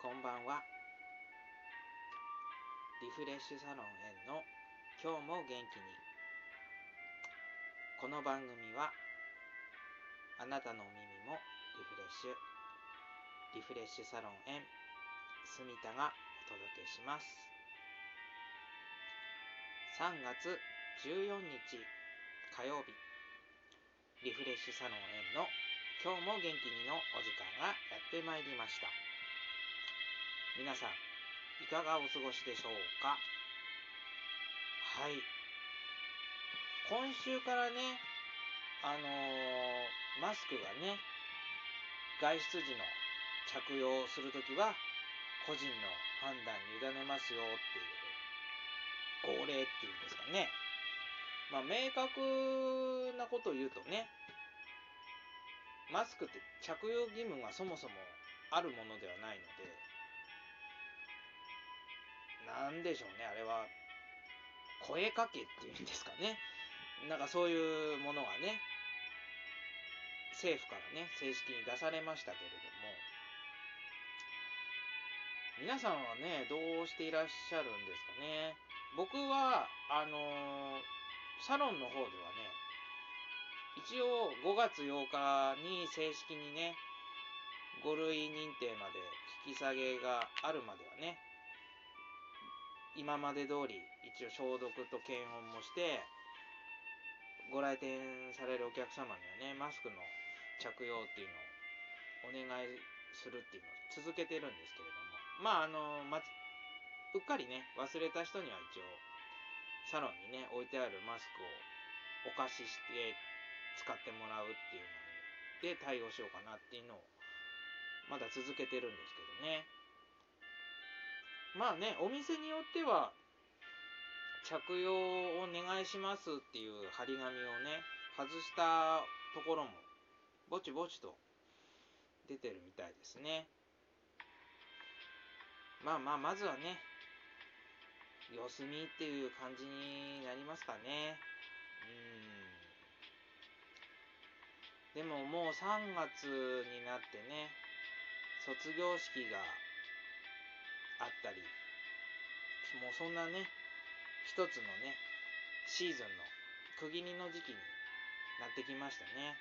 こんばんは。リフレッシュサロンへの今日も元気に。この番組はあなたの耳もリフレッシュリフレッシュサロン園住田がお届けします。3月14日火曜日。リフレッシュサロン園の今日も元気にのお時間がやってまいりました。皆さんいかがお過ごしでしょうか？はい。今週からねあのー、マスクがね外出時の着用するときは個人の判断に委ねますよっていう号令っていうんですかね。まあ明確なことを言うとねマスクって着用義務がそもそもあるものではないのでなんでしょうね、あれは、声かけっていうんですかね。なんかそういうものがね、政府からね、正式に出されましたけれども、皆さんはね、どうしていらっしゃるんですかね。僕は、あのー、サロンの方ではね、一応5月8日に正式にね、5類認定まで引き下げがあるまではね、今まで通り一応消毒と検温もしてご来店されるお客様にはねマスクの着用っていうのをお願いするっていうのを続けてるんですけれどもまああの、ま、うっかりね忘れた人には一応サロンにね置いてあるマスクをお貸しして使ってもらうっていうので対応しようかなっていうのをまだ続けてるんですけどね。まあね、お店によっては、着用をお願いしますっていう張り紙をね、外したところも、ぼちぼちと出てるみたいですね。まあまあ、まずはね、様子見っていう感じになりますかね。うん。でももう3月になってね、卒業式があったり、もうそんなね、一つのね、シーズンの区切りの時期になってきましたね。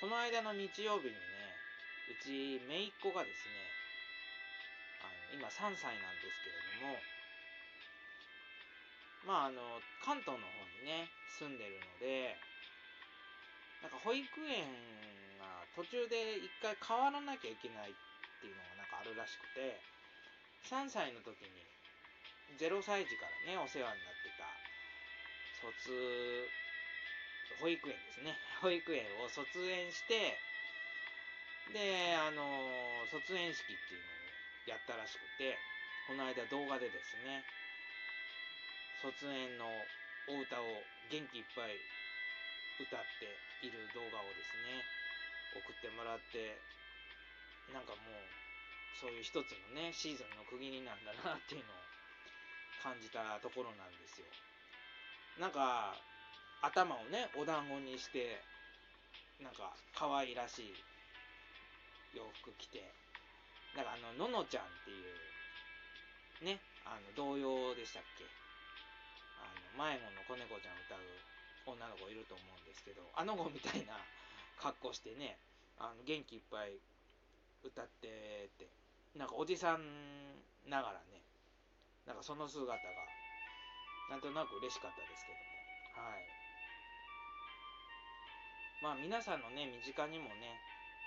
この間の日曜日にね、うち姪っ子がですね、あの今3歳なんですけれども、まああの、関東の方にね、住んでるので、なんか保育園が途中で一回変わらなきゃいけないっていうのがなんかあるらしくて、3歳の時に0歳児からねお世話になってた卒保育園ですね。保育園を卒園してであの卒園式っていうのをやったらしくてこの間動画でですね卒園のお歌を元気いっぱい歌っている動画をですね送ってもらってなんかもうそういう一つのね、シーズンの区切りなんだなっていうのを感じたところなんですよ。なんか、頭をね、お団子にして、なんか、可愛らしい洋服着て、なんかあの、ののちゃんっていう、ね、あの、童謡でしたっけ？あの、迷子の子猫ちゃん歌う女の子いると思うんですけど、あの子みたいな格好してね、あの元気いっぱい歌ってって、なんかおじさんながらね、なんかその姿が、なんとなく嬉しかったですけども、はい。まあ皆さんのね、身近にもね、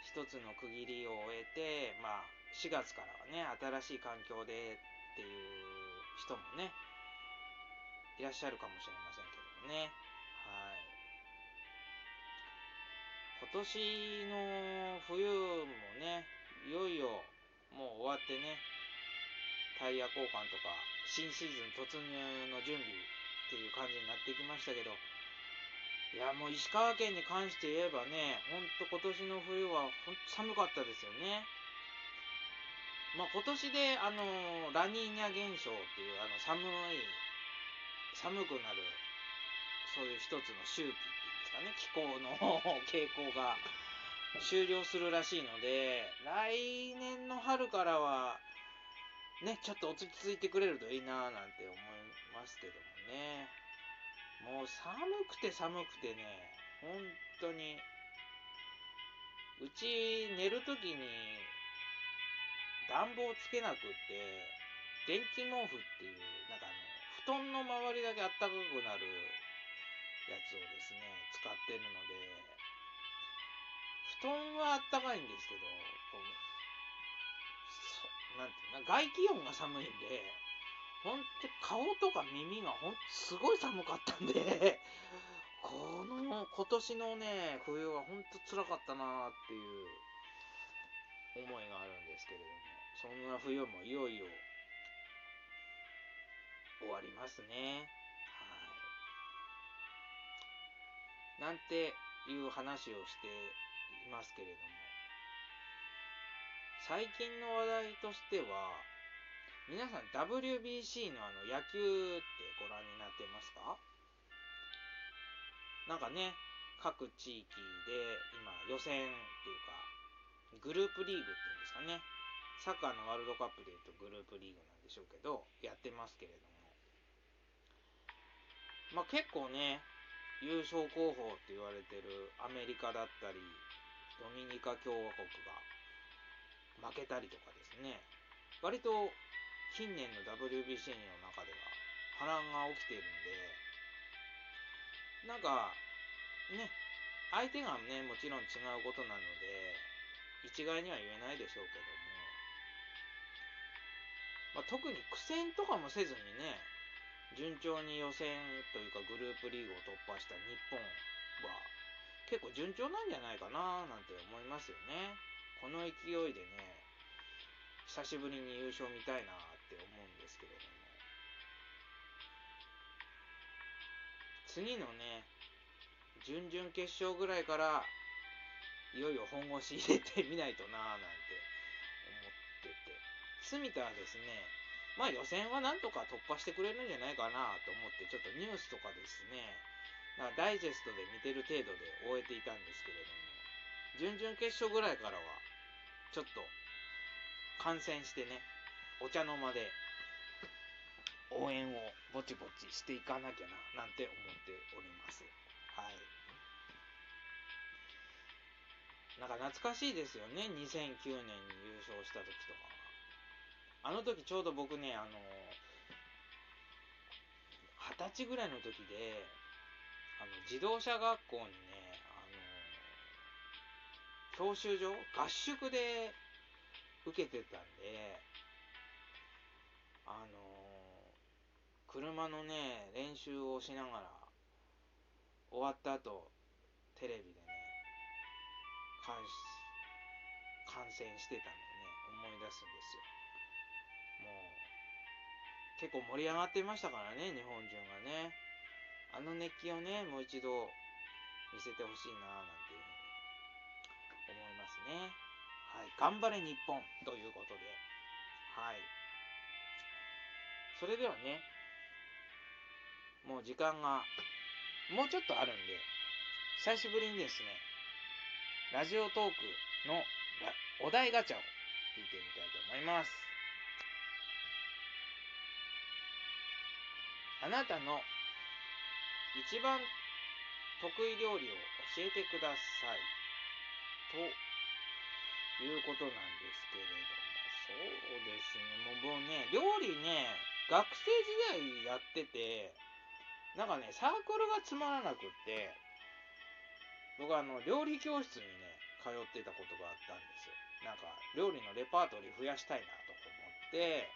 一つの区切りを終えて、まあ4月からはね、新しい環境でっていう人もね、いらっしゃるかもしれませんけどもね。はい。今年の冬もね、いよいよもう終わってね、タイヤ交換とか、新シーズン突入の準備っていう感じになってきましたけど、いや、もう石川県に関して言えばね、ほんと今年の冬はほんと寒かったですよね。まあ今年で、あの、ラニーニャ現象っていう、あの、寒い、寒くなる、そういう一つの周期っていうんですかね、気候の傾向が終了するらしいので、来年の春からは、ね、ちょっと落ち着いてくれるといいなぁなんて思いますけどもね。もう寒くて寒くてね、本当に、うち寝るときに暖房つけなくって、電気毛布っていう、なんかあの、布団の周りだけあったかくなるやつをですね、使ってるので、布団はあったかいんですけど、こうなんていうの、外気温が寒いんで、ほんと顔とか耳がほんとすごい寒かったんで、この今年のね、冬はほんと辛かったなっていう思いがあるんですけれども、そんな冬もいよいよ終わりますね。はい。なんていう話をしていますけれども、最近の話題としては、皆さん WBC のあの野球ってご覧になってますか？なんかね、各地域で今予選っていうか、グループリーグっていうんですかね。サッカーのワールドカップでいうとグループリーグなんでしょうけど、やってますけれども。まあ結構ね、優勝候補って言われてるアメリカだったり、ドミニカ共和国が負けたりとかですね、割と近年の WBC の中では波乱が起きているんで、なんか、ね、相手がね、もちろん違うことなので、一概には言えないでしょうけども、まあ、特に苦戦とかもせずにね、順調に予選というかグループリーグを突破した日本は結構順調なんじゃないかななんて思いますよね。この勢いでね、久しぶりに優勝見たいなって思うんですけれども。次のね、準々決勝ぐらいから、いよいよ本腰入れてみないとなぁなんて思ってて。住田はですね、まあ予選はなんとか突破してくれるんじゃないかなと思って、ちょっとニュースとかですね、なんかダイジェストで見てる程度で終えていたんですけれども、準々決勝ぐらいからは、ちょっと観戦してね、お茶の間で応援をぼちぼちしていかなきゃな、なんて思っております。はい。なんか懐かしいですよね、2009年に優勝した時とか。あの時ちょうど僕ね、あの、二十歳ぐらいの時で、あの、自動車学校にね、あの、教習所合宿で受けてたんで、あの車のね、練習をしながら、終わった後、テレビでね、観観戦してたのをね、思い出すんですよ。もう、結構盛り上がってましたからね、日本中がね。あの熱気をね、もう一度見せてほしいなぁなんていうふうに思いますね。はい。頑張れ日本ということで。はい。それではね、もう時間がもうちょっとあるんで、久しぶりにですね、ラジオトークのお題ガチャを引いてみたいと思います。あなたの一番得意料理を教えてください。ということなんですけれども、そうですね、もうね、料理ね、学生時代やってて、なんかね、サークルがつまらなくって、僕はあの、料理教室にね、通ってたことがあったんですよ。なんか、料理のレパートリー増やしたいなと思って、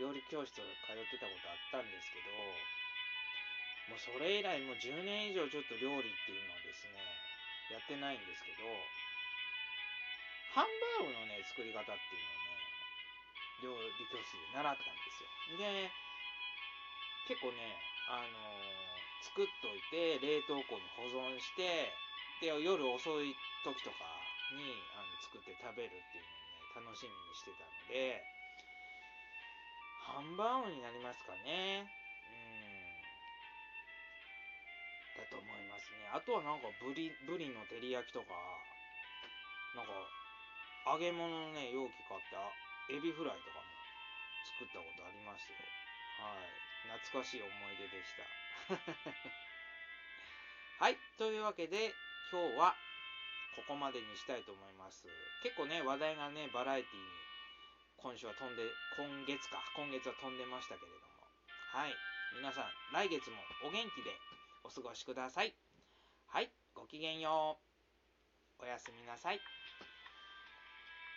料理教室を通ってたことあったんですけど、もうそれ以来もう10年以上ちょっと料理っていうのをですね、やってないんですけど、ハンバーグのね、作り方っていうのをね、料理教室で習ったんですよ。で、結構ね、あのー、作っといて、冷凍庫に保存して、で、夜遅い時とかにあの作って食べるっていうのをね、楽しみにしてたので、ハンバーグになりますかね。あとはなんかブリ、ブリの照り焼きとか、なんか揚げ物のね容器買ってエビフライとかも作ったことありますよ。はい。懐かしい思い出でした。はい。というわけで今日はここまでにしたいと思います。結構ね話題がねバラエティに今週は飛んで今月か。今月は飛んでましたけれども。はい。皆さん来月もお元気でお過ごしください。はいごきげんよう。おやすみなさい。